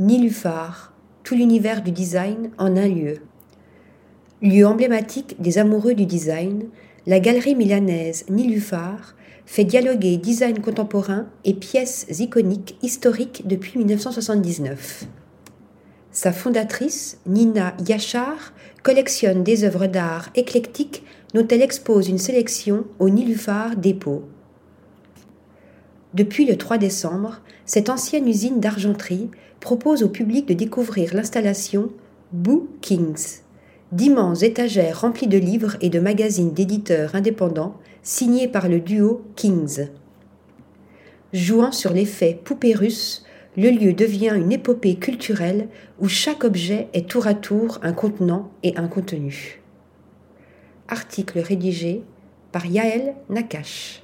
Nilufar, tout l'univers du design en un lieu. Lieu emblématique des amoureux du design, la galerie milanaise Nilufar fait dialoguer design contemporain et pièces iconiques historiques depuis 1979. Sa fondatrice, Nina Yachar, collectionne des œuvres d'art éclectiques dont elle expose une sélection au Nilufar Dépôt. Depuis le 3 décembre, cette ancienne usine d'argenterie propose au public de découvrir l'installation Boo Kings, d'immenses étagères remplies de livres et de magazines d'éditeurs indépendants signés par le duo Kings. Jouant sur l'effet poupée russe, le lieu devient une épopée culturelle où chaque objet est tour à tour un contenant et un contenu. Article rédigé par Yaël Nakache.